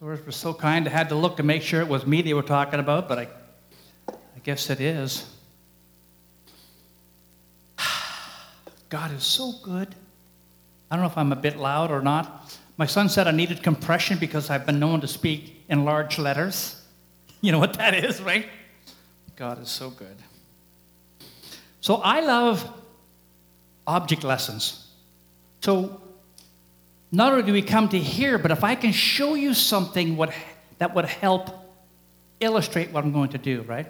Lord was so kind, I had to look to make sure it was me they were talking about, but I, I guess it is. God is so good. I don't know if I'm a bit loud or not. My son said I needed compression because I've been known to speak in large letters. You know what that is, right? God is so good. So I love object lessons. So not only do we come to hear, but if I can show you something what, that would help illustrate what I'm going to do, right?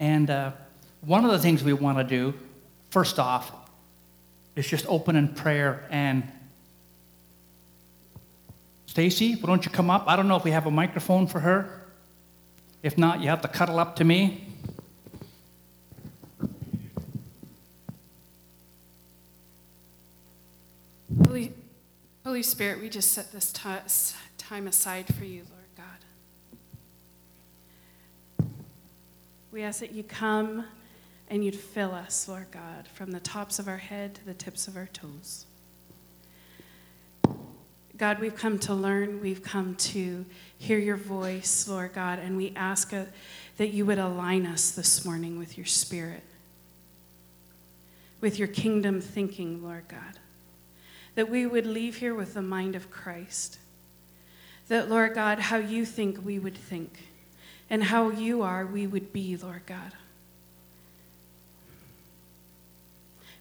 And uh, one of the things we want to do, first off, is just open in prayer. And Stacy, why don't you come up? I don't know if we have a microphone for her. If not, you have to cuddle up to me. Holy Spirit, we just set this time aside for you, Lord God. We ask that you come and you'd fill us, Lord God, from the tops of our head to the tips of our toes. God, we've come to learn, we've come to hear your voice, Lord God, and we ask uh, that you would align us this morning with your spirit, with your kingdom thinking, Lord God that we would leave here with the mind of Christ. That, Lord God, how you think we would think, and how you are we would be, Lord God.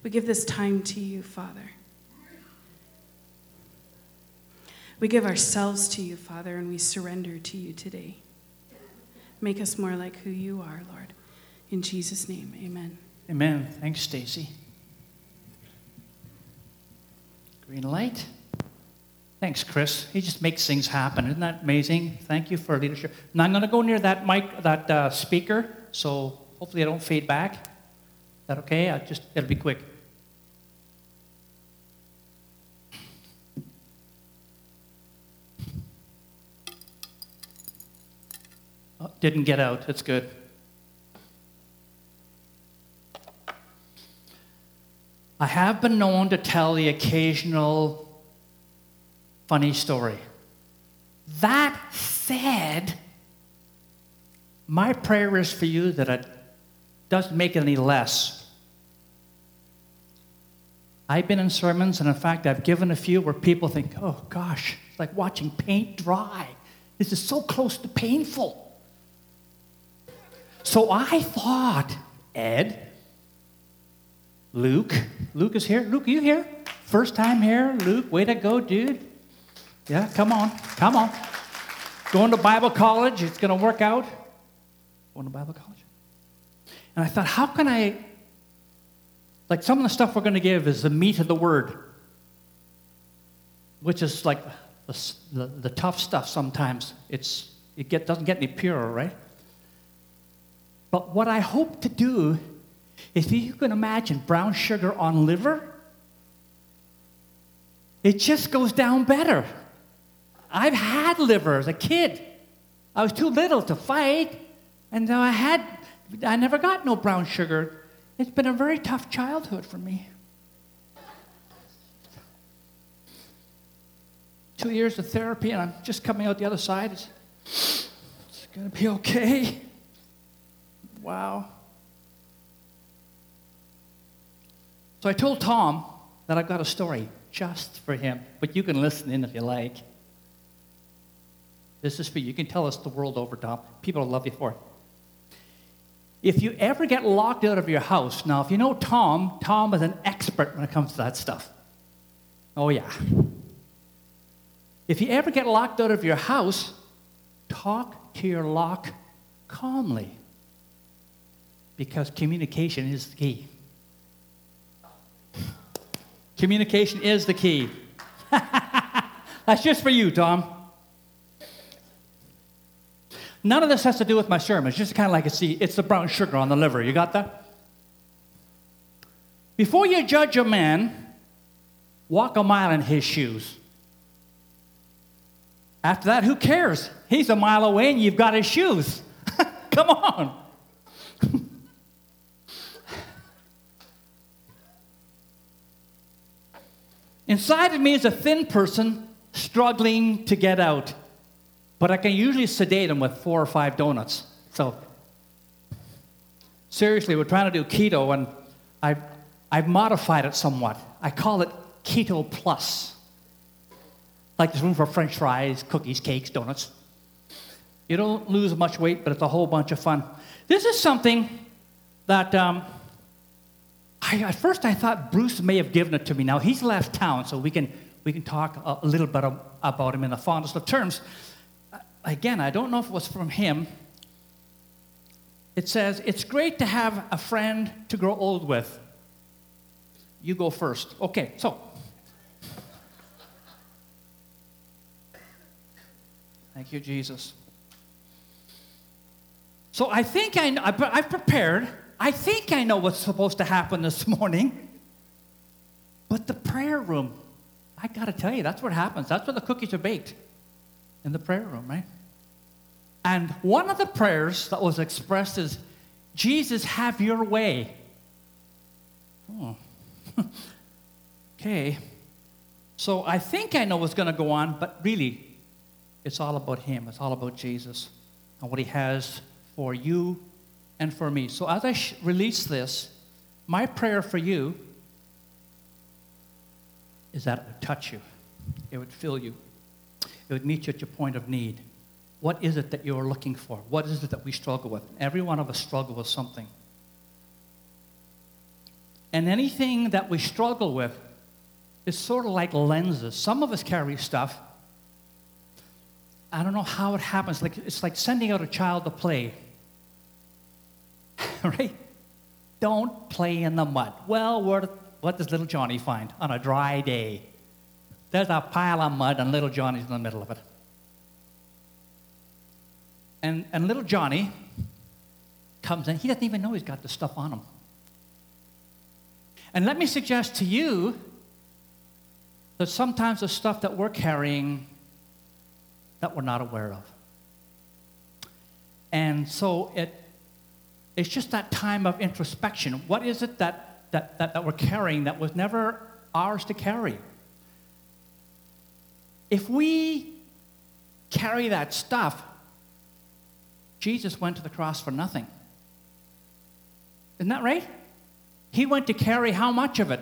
We give this time to you, Father. We give ourselves to you, Father, and we surrender to you today. Make us more like who you are, Lord. In Jesus' name, amen. Amen. Thanks, Stacy. Green light. Thanks, Chris. He just makes things happen. Isn't that amazing? Thank you for leadership. Now I'm going to go near that mic, that uh, speaker, so hopefully I don't fade back. Is that okay? I just it'll be quick. Oh, didn't get out. That's good. I have been known to tell the occasional funny story. That said, my prayer is for you that it doesn't make it any less. I've been in sermons, and in fact, I've given a few where people think, oh gosh, it's like watching paint dry. This is so close to painful. So I thought, Ed, Luke. Luke is here. Luke, you here? First time here? Luke, way to go, dude. Yeah, come on. Come on. Going to Bible college, it's going to work out. Going to Bible college. And I thought, how can I, like some of the stuff we're going to give is the meat of the word, which is like the, the, the tough stuff sometimes. It's, it get, doesn't get any purer, right? But what I hope to do if you can imagine brown sugar on liver, it just goes down better. I've had liver as a kid. I was too little to fight, and though I had I never got no brown sugar. It's been a very tough childhood for me. Two years of therapy, and I'm just coming out the other side. It's, it's to be okay. Wow. So I told Tom that I've got a story just for him, but you can listen in if you like. This is for you. You can tell us the world over, Tom. People will love you for it. If you ever get locked out of your house, now, if you know Tom, Tom is an expert when it comes to that stuff. Oh, yeah. If you ever get locked out of your house, talk to your lock calmly because communication is the key. Communication is the key. That's just for you, Tom. None of this has to do with my sermon. It's just kind of like a the, it's the brown sugar on the liver. You got that? Before you judge a man, walk a mile in his shoes. After that, who cares? He's a mile away and you've got his shoes. Come on. Inside of me is a thin person struggling to get out. But I can usually sedate them with four or five donuts. So, seriously, we're trying to do keto, and I've, I've modified it somewhat. I call it Keto Plus. Like there's room for french fries, cookies, cakes, donuts. You don't lose much weight, but it's a whole bunch of fun. This is something that um, I, at first I thought Bruce may have given it to me. Now he's left town, so we can, we can talk a, a little bit about him in the fondest of terms. Uh, again, I don't know if it was from him. It says, It's great to have a friend to grow old with. You go first. Okay, so. Thank you, Jesus. So I think I, I've prepared. I think I know what's supposed to happen this morning. But the prayer room, I got to tell you, that's what happens. That's where the cookies are baked in the prayer room, right? And one of the prayers that was expressed is, Jesus, have your way. Oh. okay. So I think I know what's going to go on, but really, it's all about Him. It's all about Jesus and what He has for you and for me. So as I sh- release this, my prayer for you is that it would touch you, it would fill you, it would meet you at your point of need. What is it that you're looking for? What is it that we struggle with? Every one of us struggle with something. And anything that we struggle with is sort of like lenses. Some of us carry stuff. I don't know how it happens. Like it's like sending out a child to play. right? Don't play in the mud. Well, what does little Johnny find on a dry day? There's a pile of mud, and little Johnny's in the middle of it. And, and little Johnny comes in. He doesn't even know he's got the stuff on him. And let me suggest to you that sometimes the stuff that we're carrying that we're not aware of. And so it it's just that time of introspection. What is it that, that, that, that we're carrying that was never ours to carry? If we carry that stuff, Jesus went to the cross for nothing. Isn't that right? He went to carry how much of it?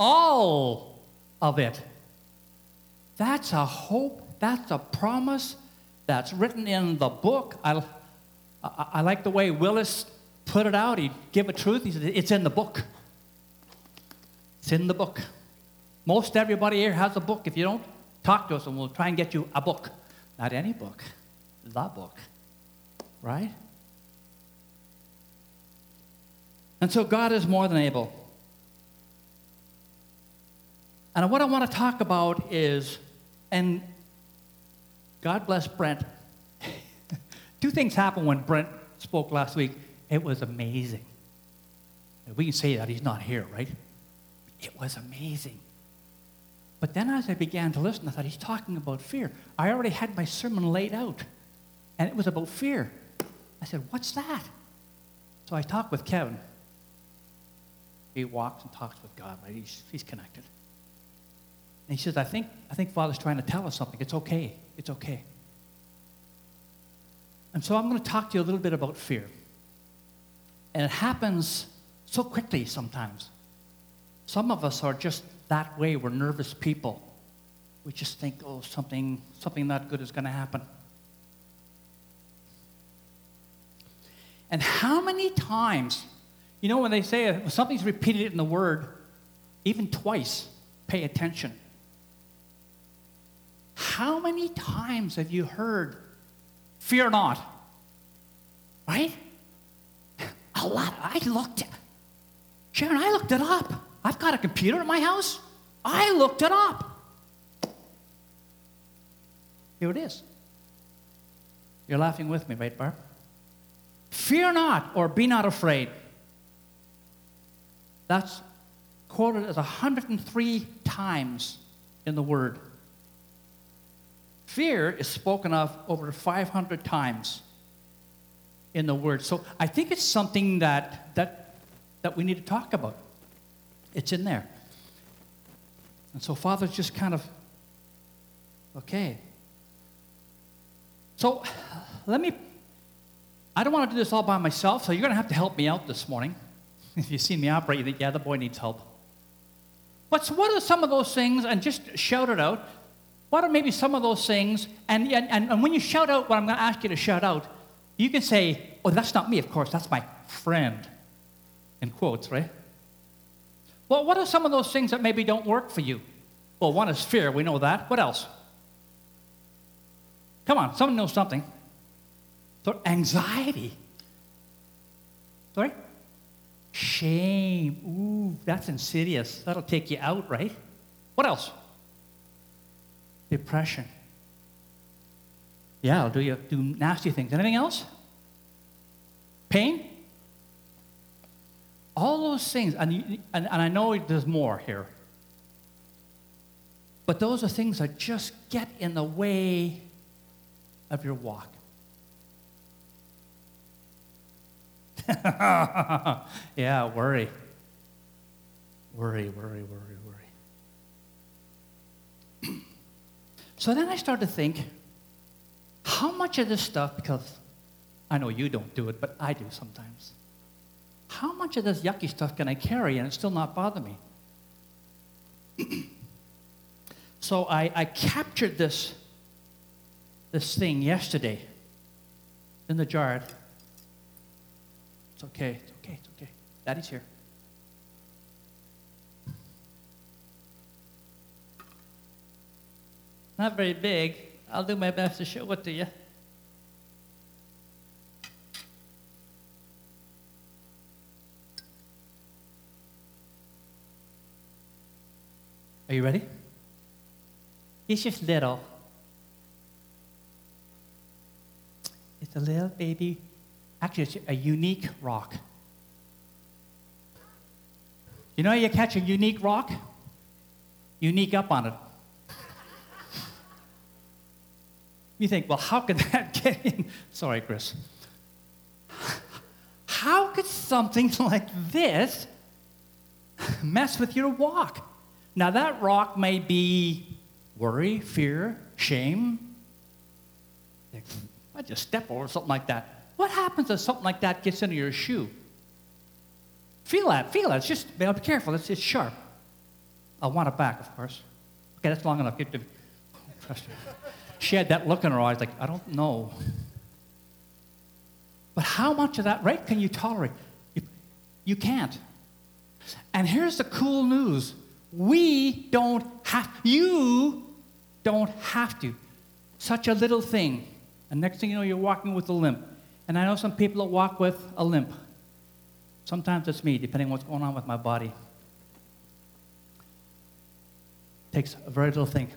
All of it. That's a hope, that's a promise that's written in the book. I'll, I, I like the way Willis put it out. He'd give a truth. He said, It's in the book. It's in the book. Most everybody here has a book. If you don't, talk to us and we'll try and get you a book. Not any book, the book. Right? And so God is more than able. And what I want to talk about is, and God bless Brent Two things happened when Brent spoke last week. It was amazing. We can say that he's not here, right? It was amazing. But then as I began to listen, I thought he's talking about fear. I already had my sermon laid out, and it was about fear. I said, What's that? So I talked with Kevin. He walks and talks with God, right? He's, he's connected. And he says, I think, I think Father's trying to tell us something. It's okay. It's okay. And so I'm going to talk to you a little bit about fear. And it happens so quickly sometimes. Some of us are just that way. We're nervous people. We just think, oh, something, something not good is going to happen. And how many times, you know, when they say when something's repeated in the word, even twice, pay attention. How many times have you heard Fear not. Right? A lot. I looked. It. Sharon, I looked it up. I've got a computer in my house. I looked it up. Here it is. You're laughing with me, right, Barb? Fear not or be not afraid. That's quoted as 103 times in the Word. Fear is spoken of over 500 times in the Word. So I think it's something that, that, that we need to talk about. It's in there. And so Father's just kind of, okay. So let me, I don't want to do this all by myself, so you're going to have to help me out this morning. If you see me operate, you think, yeah, the boy needs help. But what are some of those things, and just shout it out, what are maybe some of those things, and, and, and when you shout out what I'm going to ask you to shout out, you can say, oh, that's not me, of course, that's my friend, in quotes, right? Well, what are some of those things that maybe don't work for you? Well, one is fear, we know that. What else? Come on, someone knows something. So, anxiety. Sorry? Shame. Ooh, that's insidious. That'll take you out, right? What else? Depression. Yeah, I'll do you do nasty things. Anything else? Pain? All those things, and, and, and I know there's more here. But those are things that just get in the way of your walk. yeah. Worry, worry, worry, worry. So then I started to think how much of this stuff, because I know you don't do it, but I do sometimes, how much of this yucky stuff can I carry and it still not bother me? so I, I captured this this thing yesterday in the jar. It's okay, it's okay, it's okay. Daddy's here. Not very big. I'll do my best to show it to you. Are you ready? It's just little. It's a little baby, actually, it's a unique rock. You know, you catch a unique rock, unique up on it. You think, well, how could that get in? Sorry, Chris. How could something like this mess with your walk? Now, that rock may be worry, fear, shame. I just step over something like that. What happens if something like that gets into your shoe? Feel that, feel that. It's just, be careful, it's, it's sharp. I want it back, of course. Okay, that's long enough. Get to, trust. She had that look in her eyes like, I don't know. But how much of that right can you tolerate? You, you can't. And here's the cool news we don't have, you don't have to. Such a little thing. And next thing you know, you're walking with a limp. And I know some people that walk with a limp. Sometimes it's me, depending on what's going on with my body. Takes a very little thing.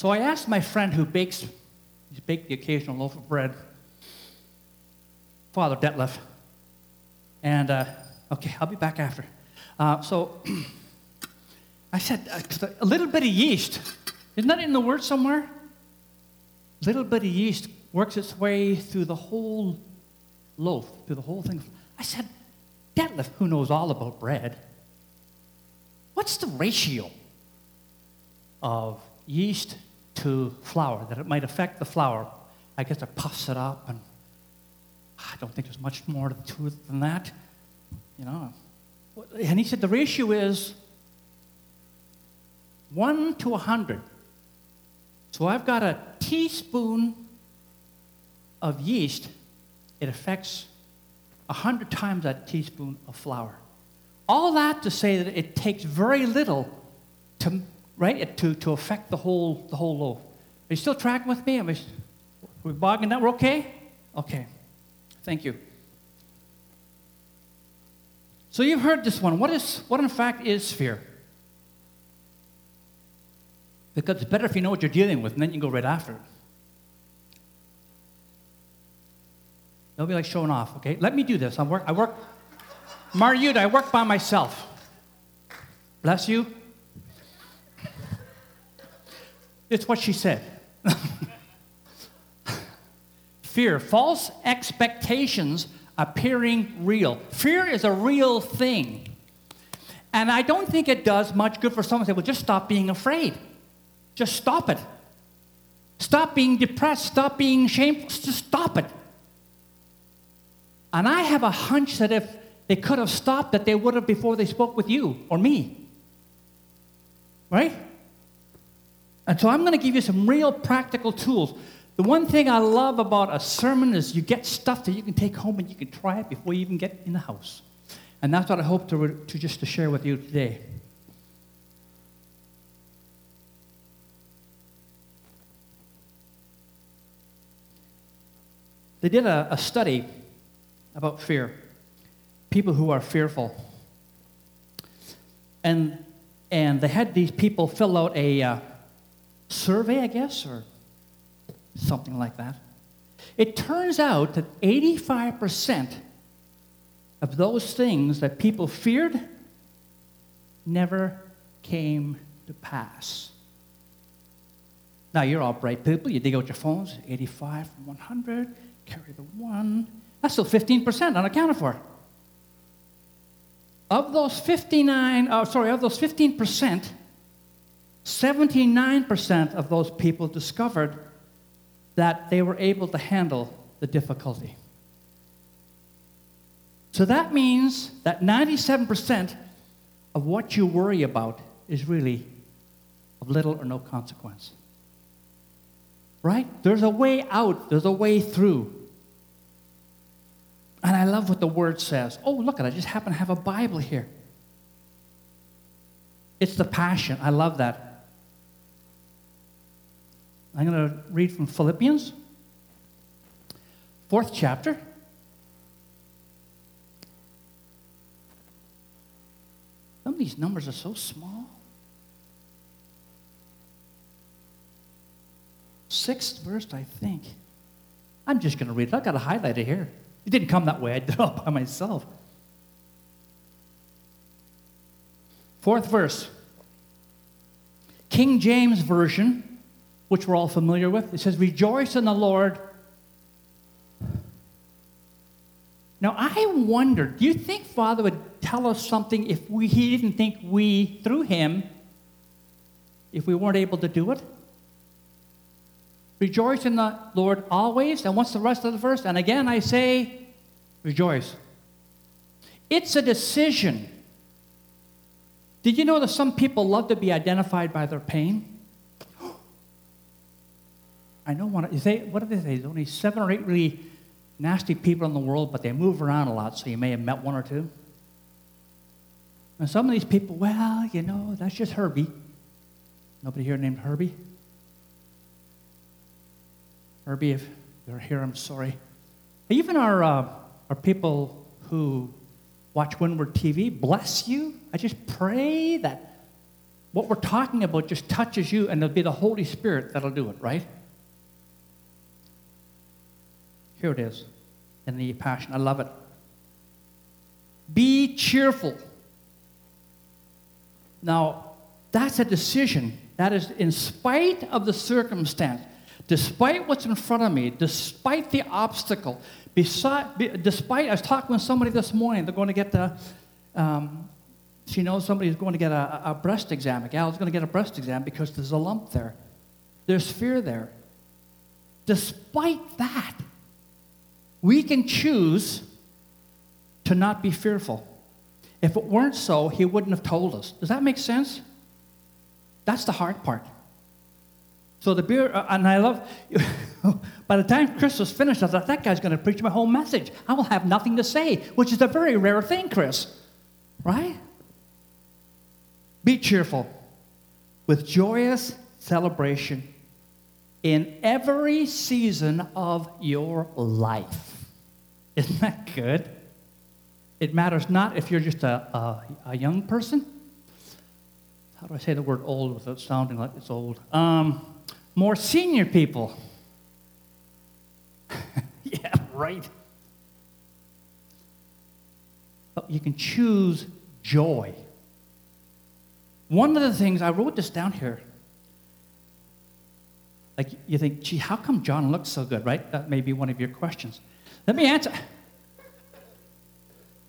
So I asked my friend who bakes, he's baked the occasional loaf of bread, Father Detlef. And, uh, okay, I'll be back after. Uh, so I said, uh, a little bit of yeast. Isn't that in the word somewhere? Little bit of yeast works its way through the whole loaf, through the whole thing. I said, Detlef, who knows all about bread, what's the ratio of yeast to flour that it might affect the flour? I guess it puffs it up, and I don't think there's much more to it than that. You know. And he said the ratio is 1 to a 100. So I've got a teaspoon of yeast. It affects a 100 times that teaspoon of flour. All that to say that it takes very little to, right, to, to affect the whole, the whole loaf. Are you still tracking with me? We, are we bogging that? We're okay? Okay. Thank you. So you've heard this one. What, is, what in fact is fear? Because it's better if you know what you're dealing with, and then you can go right after it. Don't be like showing off, okay? Let me do this. I work, I work, Mariuta, I work by myself. Bless you. It's what she said. Fear, false expectations appearing real. Fear is a real thing. And I don't think it does much good for someone to say, well, just stop being afraid. Just stop it. Stop being depressed. Stop being shameful. Just stop it. And I have a hunch that if they could have stopped it, they would have before they spoke with you or me. Right? And so I'm going to give you some real practical tools. The one thing I love about a sermon is you get stuff that you can take home and you can try it before you even get in the house. And that's what I hope to, to just to share with you today. They did a, a study about fear, people who are fearful. And, and they had these people fill out a uh, survey, I guess, or something like that. It turns out that 85% of those things that people feared never came to pass. Now, you're all bright people. You dig out your phones 85 from 100 carry the one. That's still 15% unaccounted for. Of those 59, oh, sorry, of those 15%, 79% of those people discovered that they were able to handle the difficulty. So that means that 97% of what you worry about is really of little or no consequence. Right? There's a way out, there's a way through. And I love what the word says. Oh, look at I just happen to have a Bible here. It's the passion. I love that. I'm going to read from Philippians, fourth chapter. Some of these numbers are so small. Sixth verse, I think. I'm just going to read it. I've got a highlighter here. It didn't come that way. I did it all by myself. Fourth verse. King James Version, which we're all familiar with, it says, Rejoice in the Lord. Now, I wonder, do you think Father would tell us something if we, he didn't think we, through him, if we weren't able to do it? Rejoice in the Lord always. And what's the rest of the verse? And again, I say, rejoice. It's a decision. Did you know that some people love to be identified by their pain? I know one. You say, what do they say? There's only seven or eight really nasty people in the world, but they move around a lot, so you may have met one or two. And some of these people, well, you know, that's just Herbie. Nobody here named Herbie? Herbie, if you're here, I'm sorry. Even our, uh, our people who watch Windward TV, bless you. I just pray that what we're talking about just touches you and it'll be the Holy Spirit that'll do it, right? Here it is in the Passion. I love it. Be cheerful. Now, that's a decision. That is in spite of the circumstance despite what's in front of me, despite the obstacle, beside, despite, I was talking with somebody this morning, they're going to get the, um, she knows somebody's going to get a, a breast exam. A gal's going to get a breast exam because there's a lump there. There's fear there. Despite that, we can choose to not be fearful. If it weren't so, he wouldn't have told us. Does that make sense? That's the hard part. So the beer, uh, and I love, by the time Chris was finished, I thought, that guy's going to preach my whole message. I will have nothing to say, which is a very rare thing, Chris. Right? Be cheerful with joyous celebration in every season of your life. Isn't that good? It matters not if you're just a, a, a young person. How do I say the word old without sounding like it's old? Um, more senior people. yeah, right. But you can choose joy. One of the things, I wrote this down here. Like, you think, gee, how come John looks so good, right? That may be one of your questions. Let me answer.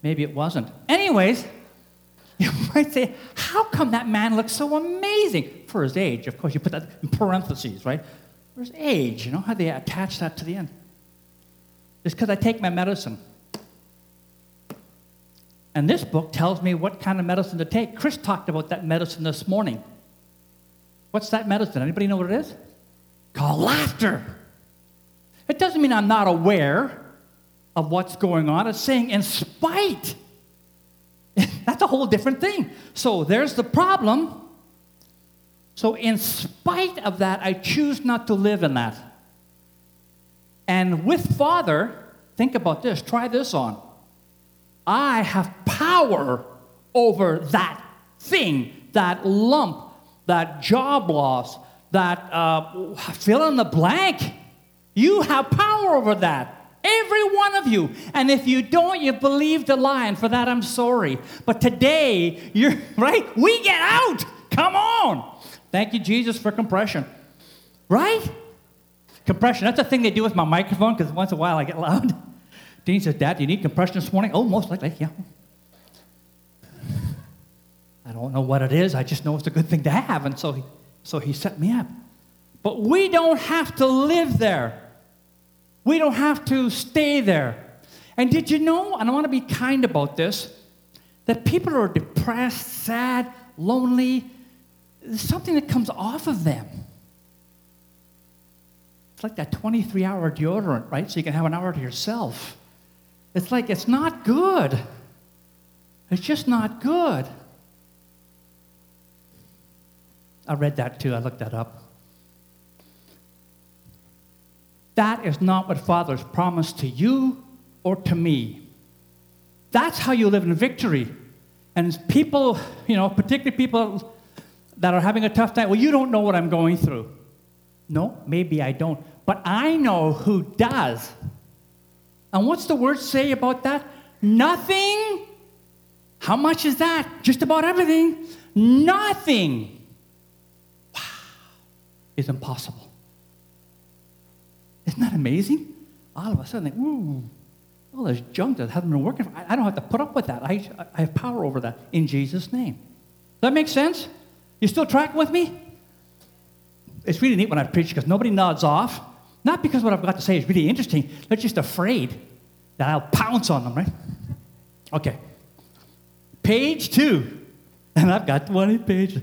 Maybe it wasn't. Anyways, you might say, how come that man looks so amazing for his age? Of course, you put that in parentheses, right? Where's age? You know how they attach that to the end? Just because I take my medicine. And this book tells me what kind of medicine to take. Chris talked about that medicine this morning. What's that medicine? Anybody know what it is? Called laughter. It doesn't mean I'm not aware of what's going on. It's saying in spite. That's a whole different thing. So there's the problem. So, in spite of that, I choose not to live in that. And with Father, think about this, try this on. I have power over that thing, that lump, that job loss, that uh, fill in the blank. You have power over that. Every one of you. And if you don't, you believe the lie. And for that, I'm sorry. But today, you're right. We get out. Come on. Thank you, Jesus, for compression. Right? Compression. That's the thing they do with my microphone because once in a while I get loud. Dean says, Dad, do you need compression this morning? Oh, most likely, yeah. I don't know what it is. I just know it's a good thing to have. And so he, so he set me up. But we don't have to live there. We don't have to stay there. And did you know, and I want to be kind about this, that people are depressed, sad, lonely, there's something that comes off of them. It's like that 23 hour deodorant, right? So you can have an hour to yourself. It's like, it's not good. It's just not good. I read that too. I looked that up. That is not what Father's promised to you or to me. That's how you live in victory. And people, you know, particularly people that are having a tough time, well, you don't know what I'm going through. No, maybe I don't. But I know who does. And what's the word say about that? Nothing. How much is that? Just about everything. Nothing. Is impossible. Isn't that amazing? All of a sudden, like, ooh, all this junk that hasn't been working. I don't have to put up with that. I, I have power over that in Jesus' name. Does that make sense? You still tracking with me? It's really neat when I preach because nobody nods off. Not because what I've got to say is really interesting. They're just afraid that I'll pounce on them, right? Okay. Page two. And I've got 20 pages.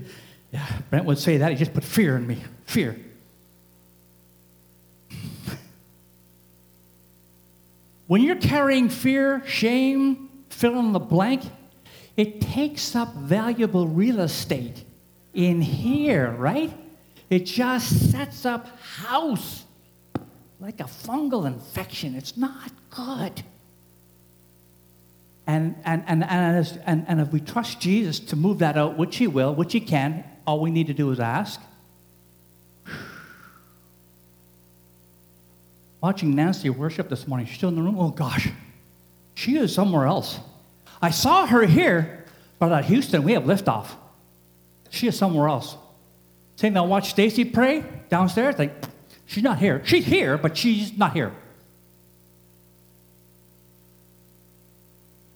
Yeah, Brent would say that. He just put fear in me. Fear. when you're carrying fear, shame, fill in the blank, it takes up valuable real estate in here, right? It just sets up house like a fungal infection. It's not good. And, and, and, and, as, and, and if we trust Jesus to move that out, which he will, which he can, all we need to do is ask. Watching Nancy worship this morning, she's still in the room. Oh gosh, she is somewhere else. I saw her here, but at Houston, we have liftoff. She is somewhere else. Saying they'll watch Stacy pray downstairs, like, she's not here. She's here, but she's not here.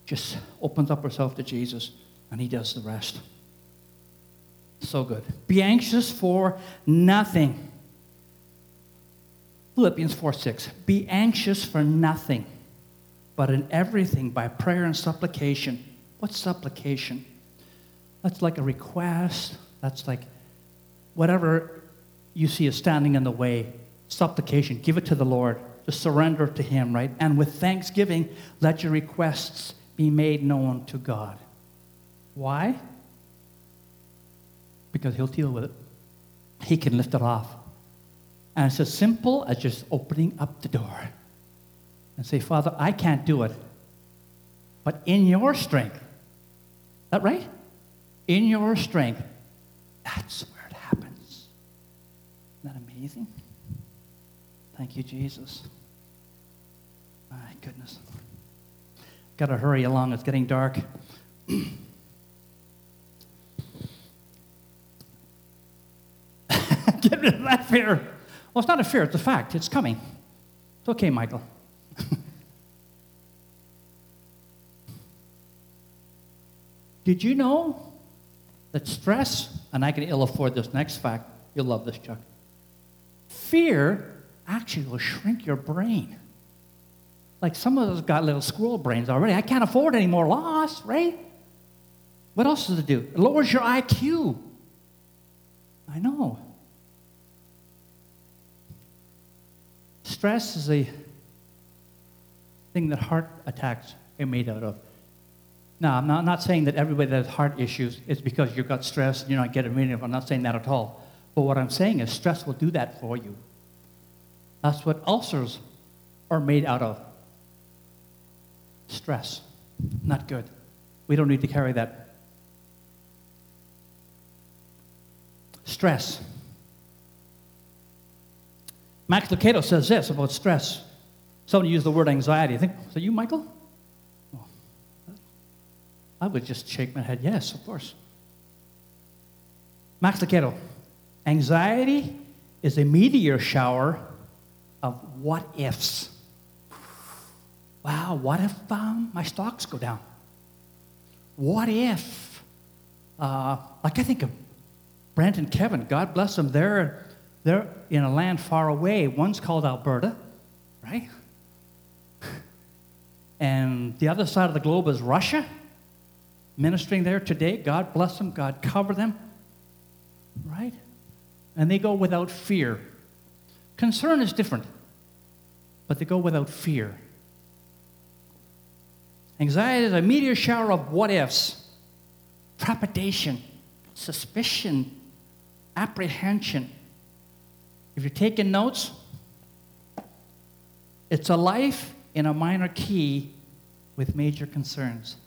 Just opens up herself to Jesus, and he does the rest. So good. Be anxious for nothing. Philippians 4 6. Be anxious for nothing, but in everything by prayer and supplication. What's supplication? That's like a request. That's like whatever you see is standing in the way. Supplication. Give it to the Lord. Just surrender to Him, right? And with thanksgiving, let your requests be made known to God. Why? Because He'll deal with it. He can lift it off. And it's as simple as just opening up the door and say, Father, I can't do it, but in your strength. That right? in your strength. That's where it happens. Isn't that amazing? Thank you, Jesus. My goodness. Got to hurry along, it's getting dark. Get rid of that fear. Well, it's not a fear, it's a fact. It's coming. It's okay, Michael. Did you know that stress, and I can ill afford this next fact, you'll love this, Chuck. fear actually will shrink your brain. Like some of us got little squirrel brains already. I can't afford any more loss, right? What else does it do? It lowers your IQ. I know. Stress is a thing that heart attacks are made out of. Now, I'm not, I'm not saying that everybody that has heart issues is because you've got stress and you're not getting rid of it. I'm not saying that at all. But what I'm saying is stress will do that for you. That's what ulcers are made out of. Stress. Not good. We don't need to carry that. Stress. Max Lucado says this about stress. Someone used the word anxiety. I think, was it you, Michael? I would just shake my head, yes, of course. Max Lucado, anxiety is a meteor shower of what ifs. Wow, what if um, my stocks go down? What if, uh, like I think of Brent and Kevin, God bless them, they're, they're in a land far away. One's called Alberta, right? And the other side of the globe is Russia ministering there today. God bless them, God cover them, right? And they go without fear. Concern is different, but they go without fear. Anxiety is a meteor shower of what ifs, trepidation, suspicion, apprehension. If you're taking notes, it's a life in a minor key with major concerns.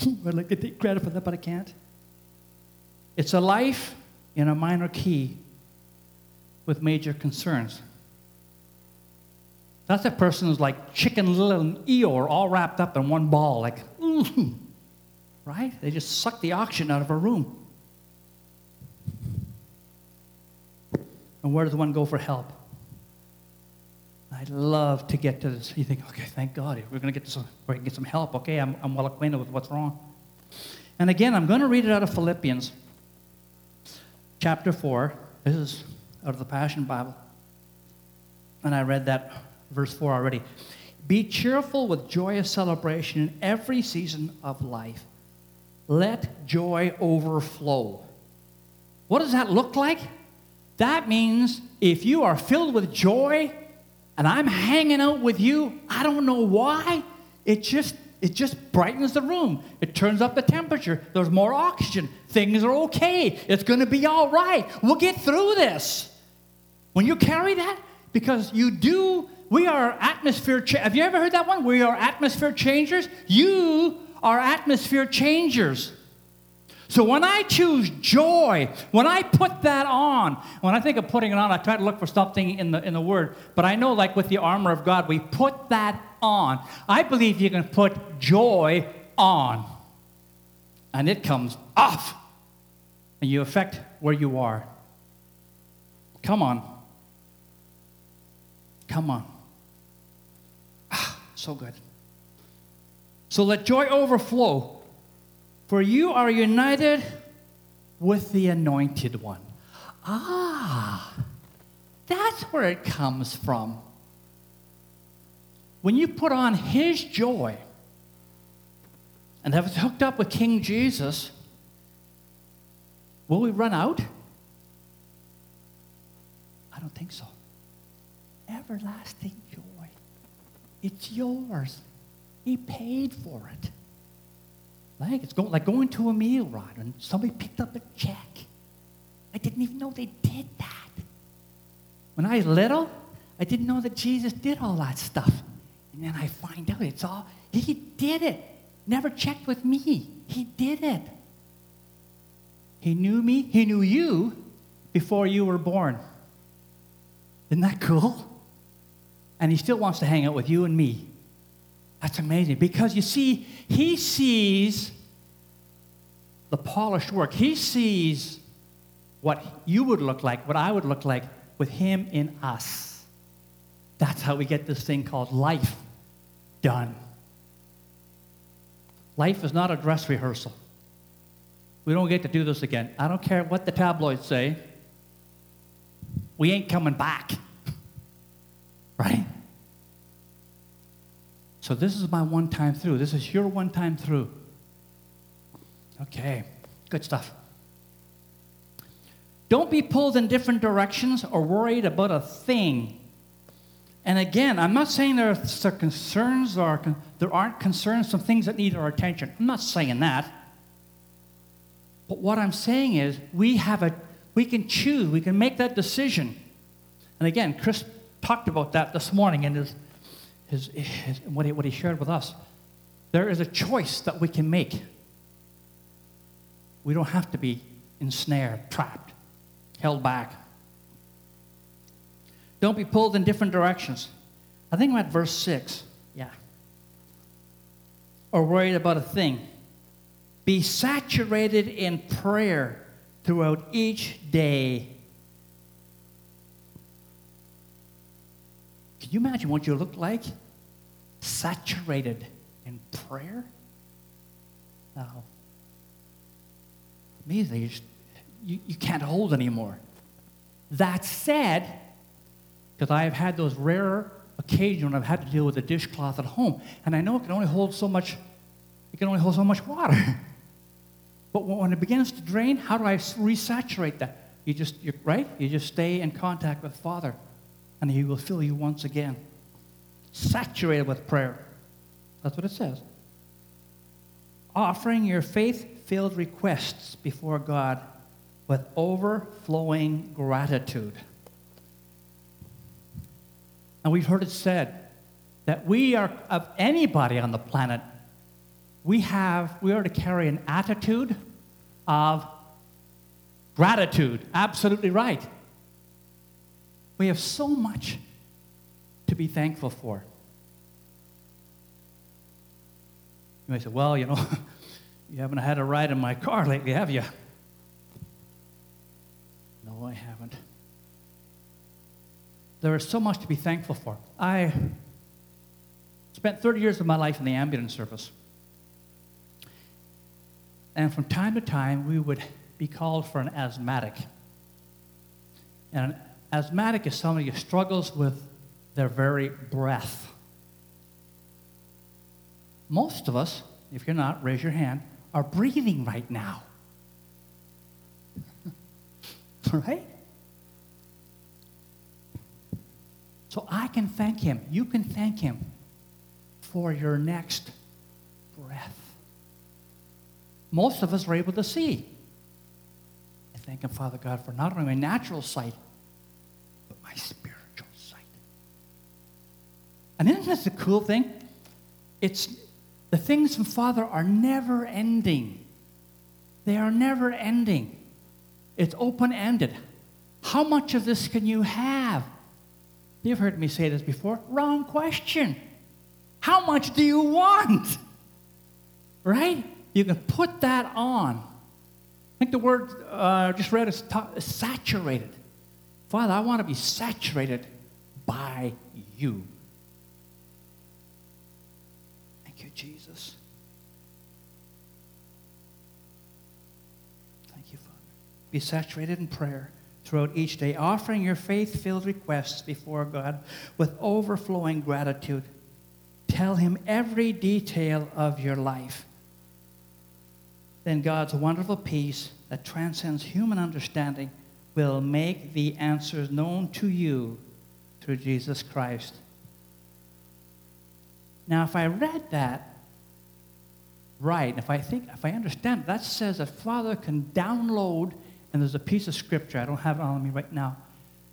I'd like to take credit for that, but I can't. It's a life in a minor key with major concerns. That's a person who's like chicken little and Eeyore all wrapped up in one ball, like, mm, right? They just suck the oxygen out of a room. And where does one go for help? I'd love to get to this. You think, okay, thank God, we're going to get some, we're going to get some help. Okay, I'm, I'm well acquainted with what's wrong. And again, I'm going to read it out of Philippians chapter 4. This is out of the Passion Bible. And I read that verse 4 already. Be cheerful with joyous celebration in every season of life. Let joy overflow. What does that look like? That means if you are filled with joy, and I'm hanging out with you, I don't know why. It just it just brightens the room. It turns up the temperature. There's more oxygen. Things are okay. It's going to be all right. We'll get through this. When you carry that, because you do, we are atmosphere. Cha- Have you ever heard that one? We are atmosphere changers. You are atmosphere changers. So when I choose joy, when I put that on, when I think of putting it on, I try to look for something in the, in the Word. But I know, like with the armor of God, we put that on. I believe you can put joy on, and it comes off, and you affect where you are. Come on. Come on. Ah, so good. So let joy overflow for you are united with the anointed one. Ah, that's where it comes from. When you put on his joy and have it hooked up with King Jesus, will we run out? I don't think so. Everlasting joy. It's yours. He paid for it. Like it's going, like going to a meal, Rod, and somebody picked up a check. I didn't even know they did that. When I was little, I didn't know that Jesus did all that stuff. And then I find out it's all, he did it. Never checked with me. He did it. He knew me, he knew you before you were born. Isn't that cool? And he still wants to hang out with you and me. That's amazing because you see, he sees the polished work. He sees what you would look like, what I would look like with him in us. That's how we get this thing called life done. Life is not a dress rehearsal. We don't get to do this again. I don't care what the tabloids say. we ain't coming back. right? So this is my one time through. This is your one time through. Okay, good stuff. Don't be pulled in different directions or worried about a thing. And again, I'm not saying there are concerns or there aren't concerns, some things that need our attention. I'm not saying that. But what I'm saying is we have a we can choose, we can make that decision. And again, Chris talked about that this morning in his, his, his what, he, what he shared with us. There is a choice that we can make. We don't have to be ensnared, trapped, held back. Don't be pulled in different directions. I think I'm at verse 6. Yeah. Or worried about a thing. Be saturated in prayer throughout each day. Can you imagine what you look like? Saturated in prayer? Now, amazing. You, just, you, you can't hold anymore. That said, because I have had those rare occasions when I've had to deal with a dishcloth at home, and I know it can only hold so much, it can only hold so much water. But when it begins to drain, how do I resaturate that? You just, you're, right? You just stay in contact with Father, and He will fill you once again. Saturated with prayer. That's what it says. Offering your faith filled requests before God with overflowing gratitude. And we've heard it said that we are, of anybody on the planet, we have, we are to carry an attitude of gratitude. Absolutely right. We have so much to be thankful for. You may say, well, you know, you haven't had a ride in my car lately, have you? No, I haven't. There is so much to be thankful for. I spent 30 years of my life in the ambulance service. And from time to time, we would be called for an asthmatic. And an asthmatic is somebody who struggles with their very breath. Most of us, if you're not, raise your hand, are breathing right now. right? So I can thank him. You can thank him for your next breath most of us are able to see. I thank Him, Father God, for not only my natural sight, spiritual sight. And isn't this the cool thing? It's the things from Father are never ending. They are never ending. It's open ended. How much of this can you have? You've heard me say this before. Wrong question. How much do you want? Right? you can put that on. I think the word uh, just read is, is saturated. Father, I want to be saturated by you. Thank you, Jesus. Thank you, Father. Be saturated in prayer throughout each day, offering your faith filled requests before God with overflowing gratitude. Tell Him every detail of your life then God's wonderful peace that transcends human understanding will make the answers known to you through Jesus Christ. Now, if I read that right, if I think, if I understand, that says that Father can download, and there's a piece of scripture, I don't have it on me right now.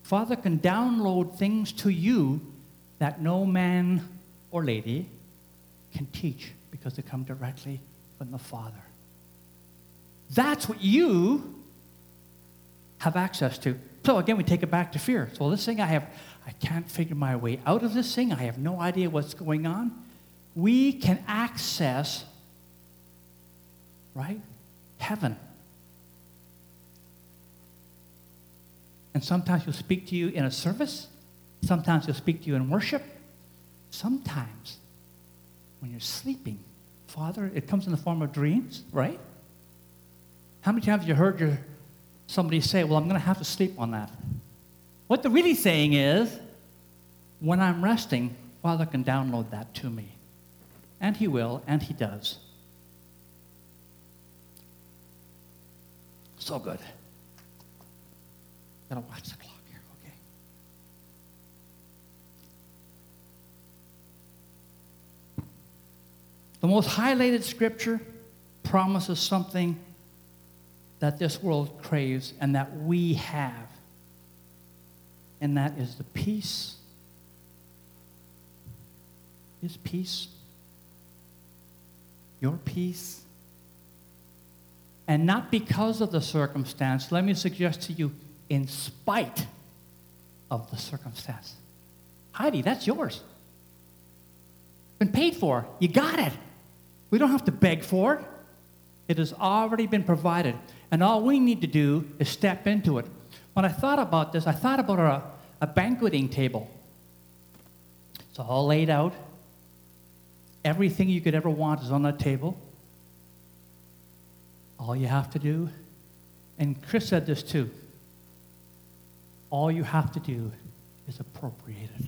Father can download things to you that no man or lady can teach because they come directly from the Father. That's what you have access to. So again, we take it back to fear. So this thing I have, I can't figure my way out of this thing. I have no idea what's going on. We can access, right? Heaven. And sometimes he'll speak to you in a service. Sometimes he'll speak to you in worship. Sometimes when you're sleeping, Father, it comes in the form of dreams, right? How many times have you heard your, somebody say, Well, I'm going to have to sleep on that? What they're really saying is, when I'm resting, Father can download that to me. And He will, and He does. So good. Gotta watch the clock here, okay? The most highlighted scripture promises something that this world craves and that we have. And that is the peace. His peace. Your peace. And not because of the circumstance. Let me suggest to you, in spite of the circumstance. Heidi, that's yours. Been paid for. You got it. We don't have to beg for it. It has already been provided. And all we need to do is step into it. When I thought about this, I thought about a, a banqueting table. It's all laid out. Everything you could ever want is on that table. All you have to do, and Chris said this too, all you have to do is appropriate it.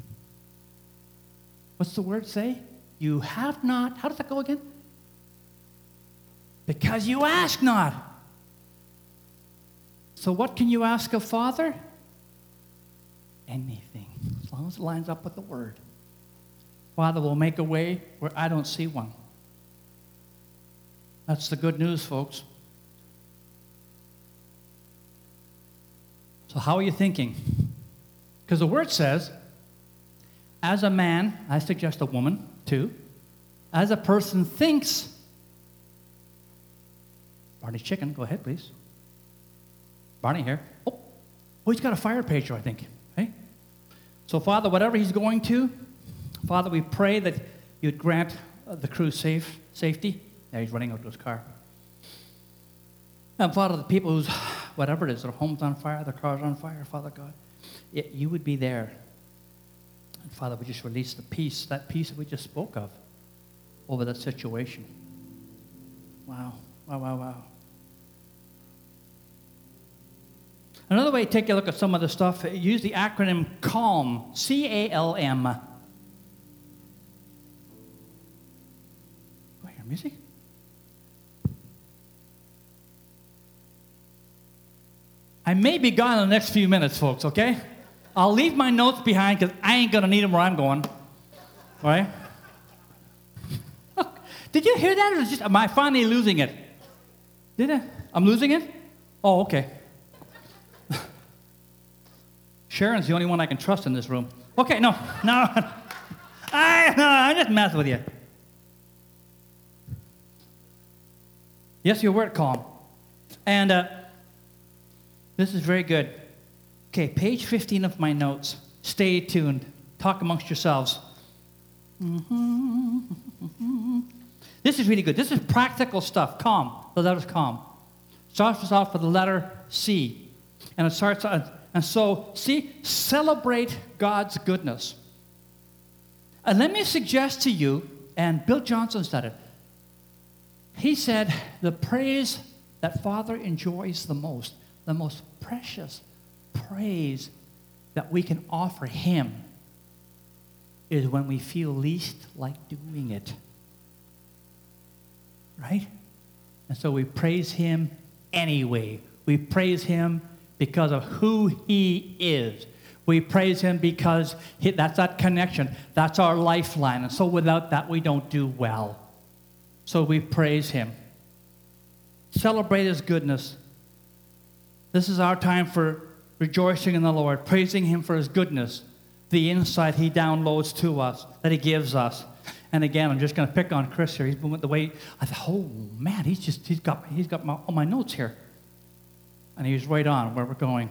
What's the word say? You have not, how does that go again? Because you ask not. So, what can you ask of Father? Anything, as long as it lines up with the Word. Father will make a way where I don't see one. That's the good news, folks. So, how are you thinking? Because the Word says, as a man, I suggest a woman too, as a person thinks, Barney Chicken, go ahead, please. Barney here. Oh, oh he's got a fire pager, I think. Hey? So, Father, whatever he's going to, Father, we pray that you'd grant uh, the crew safe safety. Yeah, he's running out to his car. And Father, the people who's, whatever it is, their home's on fire, their car's on fire, Father God, it, you would be there. And Father, we just release the peace, that peace that we just spoke of over that situation. Wow, wow, wow, wow. Another way to take a look at some of the stuff, use the acronym CALM, C A L M. Go ahead, music. I may be gone in the next few minutes, folks, okay? I'll leave my notes behind because I ain't going to need them where I'm going. All right? Did you hear that? Or just, am I finally losing it? Did I? I'm losing it? Oh, okay. Sharon's the only one I can trust in this room. Okay, no, no. I, no, I'm just messing with you. Yes, your word calm. And uh, this is very good. Okay, page 15 of my notes. Stay tuned. Talk amongst yourselves. Mm-hmm. This is really good. This is practical stuff. Calm. The letter's calm. Starts us off with the letter C. And it starts on and so, see, celebrate God's goodness. And let me suggest to you, and Bill Johnson said it, he said, the praise that Father enjoys the most, the most precious praise that we can offer Him is when we feel least like doing it. Right? And so we praise Him anyway. We praise Him because of who He is. We praise Him because he, that's that connection. That's our lifeline. And so without that, we don't do well. So we praise Him. Celebrate His goodness. This is our time for rejoicing in the Lord, praising Him for His goodness, the insight He downloads to us, that He gives us. And again, I'm just going to pick on Chris here. He's been with the way I thought, oh man, he's just he's got he's got my, all my notes here and he's right on where we're going.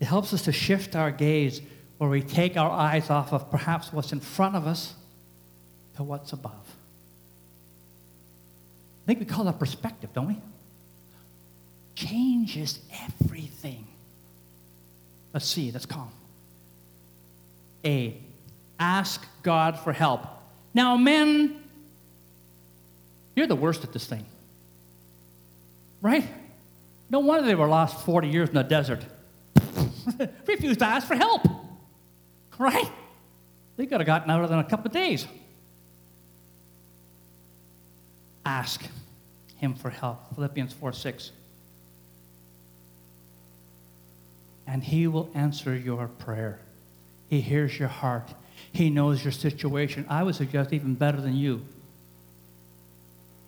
It helps us to shift our gaze where we take our eyes off of perhaps what's in front of us to what's above. I think we call that perspective, don't we? Changes everything. Let's see, let's calm. A, ask God for help. Now, men, you're the worst at this thing. Right? No wonder they were lost 40 years in the desert. refused to ask for help. Right? They could have gotten out of in a couple of days. Ask him for help. Philippians 4 6. And he will answer your prayer. He hears your heart. He knows your situation. I would suggest even better than you.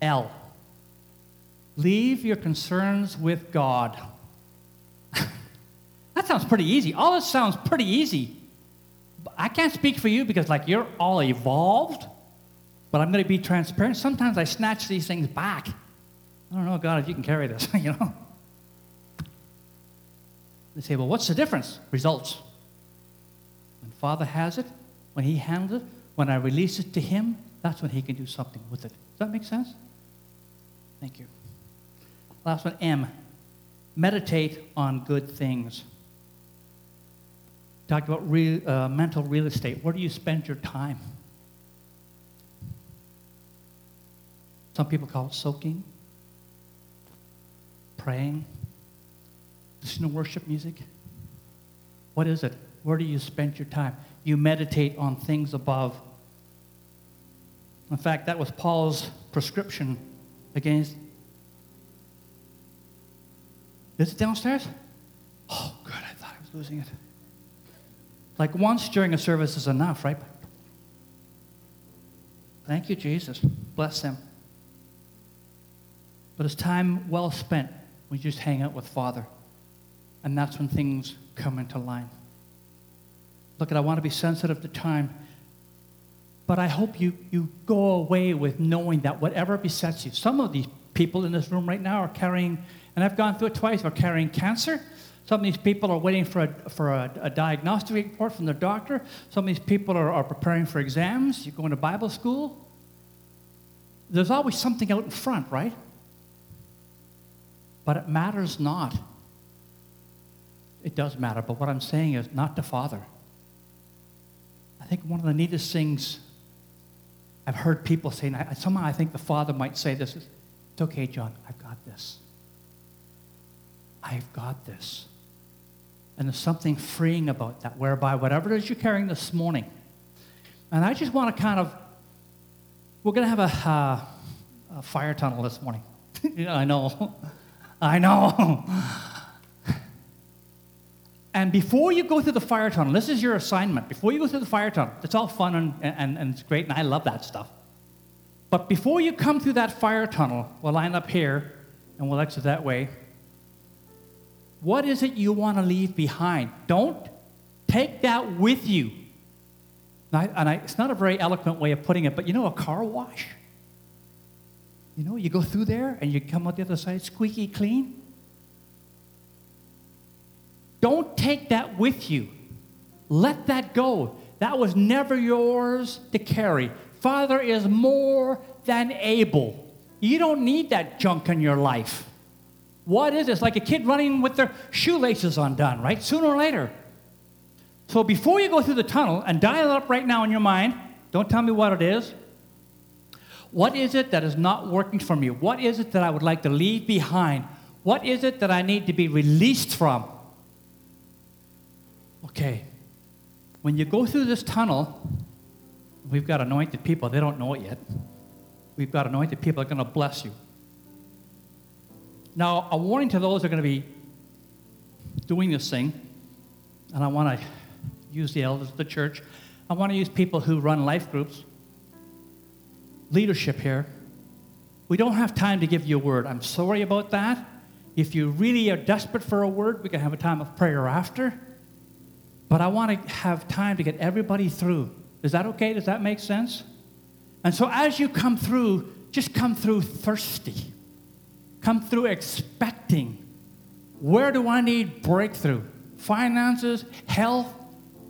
L. Leave your concerns with God. that sounds pretty easy. All this sounds pretty easy. I can't speak for you because, like, you're all evolved, but I'm going to be transparent. Sometimes I snatch these things back. I don't know, God, if you can carry this, you know? They say, well, what's the difference? Results. When Father has it, when He handles it, when I release it to Him, that's when He can do something with it. Does that make sense? Thank you. Last one, M. Meditate on good things. Talked about real, uh, mental real estate. Where do you spend your time? Some people call it soaking, praying, listening to worship music. What is it? Where do you spend your time? You meditate on things above. In fact, that was Paul's prescription against. Is it downstairs? Oh, good. I thought I was losing it. Like once during a service is enough, right? Thank you, Jesus. Bless them. But it's time well spent when you just hang out with Father. And that's when things come into line. Look, I want to be sensitive to time. But I hope you, you go away with knowing that whatever besets you, some of these people in this room right now are carrying, and I've gone through it twice, are carrying cancer. Some of these people are waiting for a, for a, a diagnostic report from their doctor. Some of these people are, are preparing for exams. You're going to Bible school. There's always something out in front, right? But it matters not. It does matter, but what I'm saying is not to Father. I think one of the neatest things I've heard people say, and somehow I think the Father might say this is, it's okay, John, I've got this. I've got this. And there's something freeing about that, whereby whatever it is you're carrying this morning, and I just want to kind of, we're going to have a, uh, a fire tunnel this morning. I know. I know. and before you go through the fire tunnel, this is your assignment. Before you go through the fire tunnel, it's all fun and, and, and it's great, and I love that stuff. But before you come through that fire tunnel, we'll line up here and we'll exit that way. What is it you want to leave behind? Don't take that with you. And, I, and I, it's not a very eloquent way of putting it, but you know, a car wash? You know, you go through there and you come out the other side squeaky clean. Don't take that with you. Let that go. That was never yours to carry. Father is more than able. You don't need that junk in your life. What is this? Like a kid running with their shoelaces undone, right? Sooner or later. So before you go through the tunnel and dial it up right now in your mind, don't tell me what it is. What is it that is not working for me? What is it that I would like to leave behind? What is it that I need to be released from? Okay, when you go through this tunnel, we've got anointed people. They don't know it yet. We've got anointed people that are going to bless you. Now, a warning to those who are going to be doing this thing, and I want to use the elders of the church. I want to use people who run life groups, leadership here. We don't have time to give you a word. I'm sorry about that. If you really are desperate for a word, we can have a time of prayer after. But I want to have time to get everybody through. Is that okay? Does that make sense? And so as you come through, just come through thirsty come through expecting. Where do I need breakthrough? Finances, health,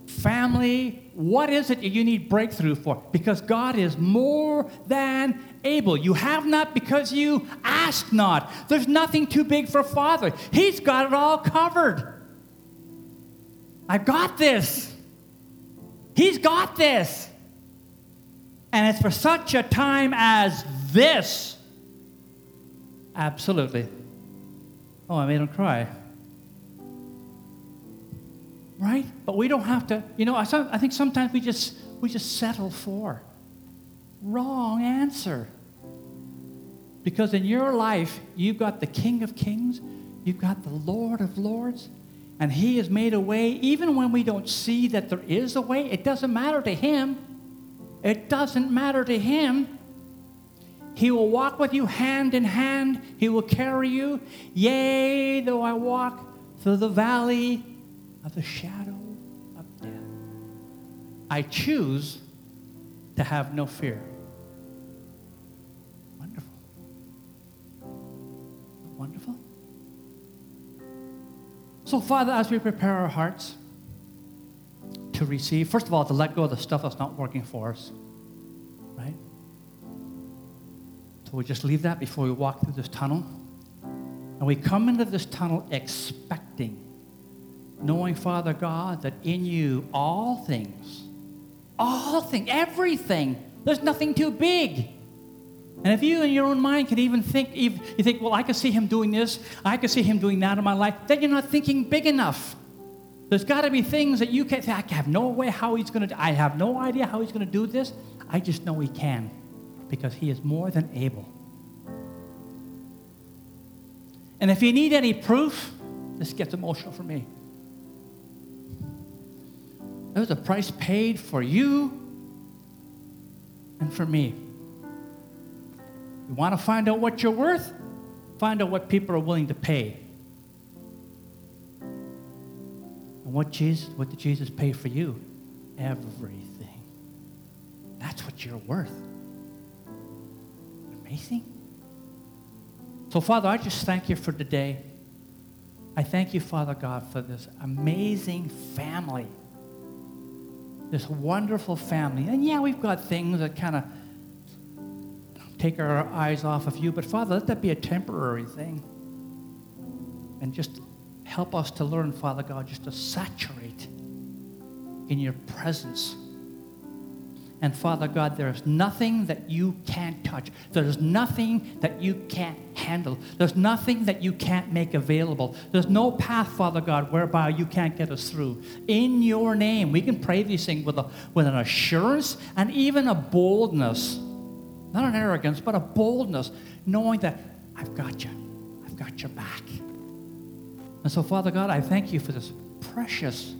family. What is it you need breakthrough for? Because God is more than able. You have not because you ask not. There's nothing too big for Father. He's got it all covered. I've got this. He's got this. And it's for such a time as this Absolutely. Oh, I made him cry. right? But we don't have to, you know, I, I think sometimes we just, we just settle for wrong answer. Because in your life, you've got the King of Kings, you've got the Lord of Lords, and He has made a way. Even when we don't see that there is a way, it doesn't matter to Him. It doesn't matter to Him. He will walk with you hand in hand, He will carry you. Yea, though I walk through the valley of the shadow of death, I choose to have no fear. Wonderful. Wonderful. So, Father, as we prepare our hearts to receive, first of all, to let go of the stuff that's not working for us, right? We just leave that before we walk through this tunnel. And we come into this tunnel expecting, knowing, Father God, that in you all things, all things, everything, there's nothing too big. And if you in your own mind can even think, if you think, well, I can see him doing this, I can see him doing that in my life, then you're not thinking big enough. There's got to be things that you can't say, I have no way how he's going to, I have no idea how he's going to do this. I just know he can because he is more than able. And if you need any proof, this gets emotional for me. There's a price paid for you and for me. You want to find out what you're worth? Find out what people are willing to pay. And what Jesus, what did Jesus pay for you? Everything. That's what you're worth. Amazing. So, Father, I just thank you for today. I thank you, Father God, for this amazing family. This wonderful family. And yeah, we've got things that kind of take our eyes off of you. But Father, let that be a temporary thing. And just help us to learn, Father God, just to saturate in your presence. And Father God, there is nothing that you can't touch. There's nothing that you can't handle. There's nothing that you can't make available. There's no path, Father God, whereby you can't get us through. In your name, we can pray these things with, a, with an assurance and even a boldness not an arrogance, but a boldness, knowing that I've got you. I've got your back. And so, Father God, I thank you for this precious.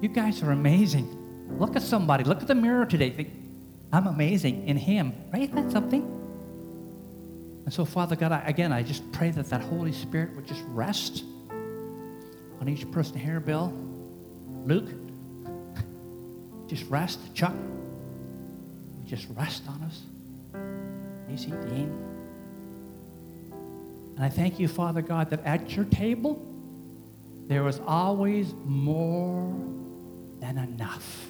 You guys are amazing. Look at somebody. Look at the mirror today. Think, I'm amazing in Him. Right? Isn't that something? And so, Father God, I, again, I just pray that that Holy Spirit would just rest on each person here. Bill, Luke, just rest. Chuck, just rest on us. Easy, Dean. And I thank you, Father God, that at your table, there was always more than enough.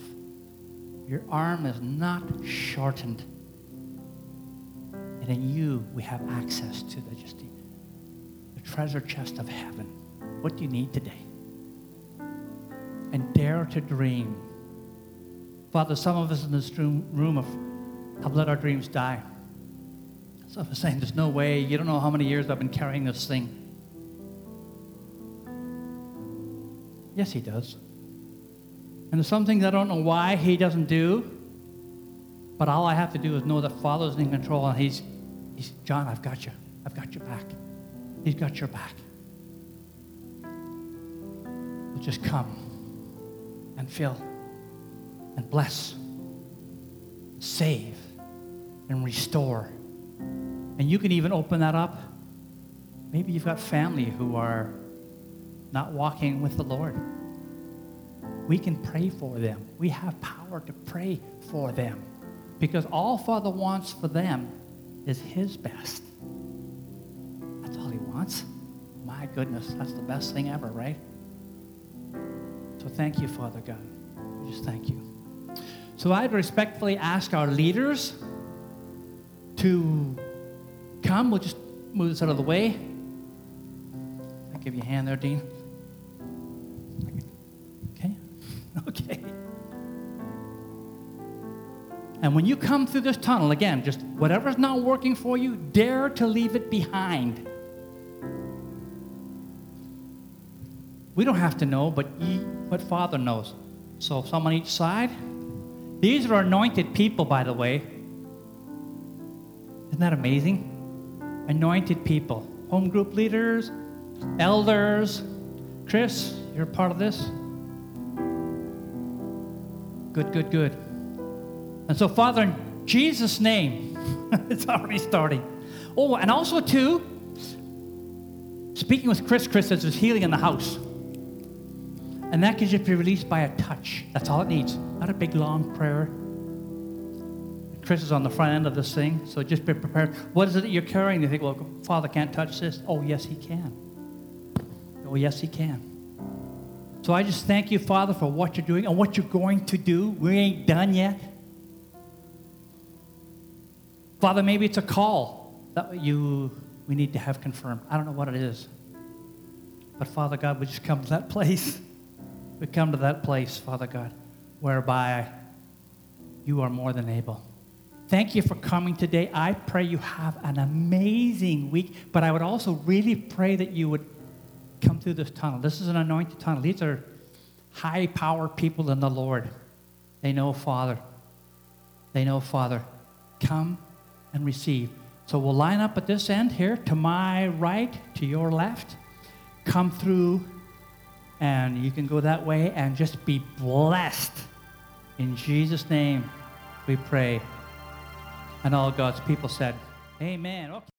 Your arm is not shortened. And in you, we have access to the, just the, the treasure chest of heaven. What do you need today? And dare to dream. Father, some of us in this room, room have, have let our dreams die. So I was saying, there's no way, you don't know how many years I've been carrying this thing. Yes, he does. And there's some things I don't know why he doesn't do, but all I have to do is know that Father's in control and he's, he's John, I've got you. I've got your back. He's got your back. We'll just come and fill and bless, save, and restore and you can even open that up. Maybe you've got family who are not walking with the Lord. We can pray for them. We have power to pray for them because all Father wants for them is His best. That's all He wants. My goodness, that's the best thing ever, right? So thank you, Father God. Just thank you. So I'd respectfully ask our leaders to come. We'll just move this out of the way. I'll give you a hand there, Dean. Okay. And when you come through this tunnel, again, just whatever's not working for you, dare to leave it behind. We don't have to know, but you, but Father knows. So, some on each side. These are anointed people, by the way. Isn't that amazing? Anointed people. Home group leaders, elders. Chris, you're part of this? Good, good, good. And so, Father, in Jesus' name, it's already starting. Oh, and also, too, speaking with Chris, Chris says there's healing in the house. And that can just be released by a touch. That's all it needs. Not a big, long prayer. Chris is on the front end of this thing, so just be prepared. What is it that you're carrying? You think, well, Father can't touch this. Oh, yes, He can. Oh, yes, He can. So I just thank you, Father, for what you're doing and what you're going to do. We ain't done yet. Father, maybe it's a call that you we need to have confirmed. I don't know what it is. But Father God, we just come to that place. We come to that place, Father God, whereby you are more than able. Thank you for coming today. I pray you have an amazing week, but I would also really pray that you would come through this tunnel. This is an anointed tunnel. These are high power people in the Lord. They know Father. They know Father. Come and receive. So we'll line up at this end here to my right, to your left. Come through, and you can go that way and just be blessed. In Jesus' name, we pray. And all God's people said, Amen. Okay.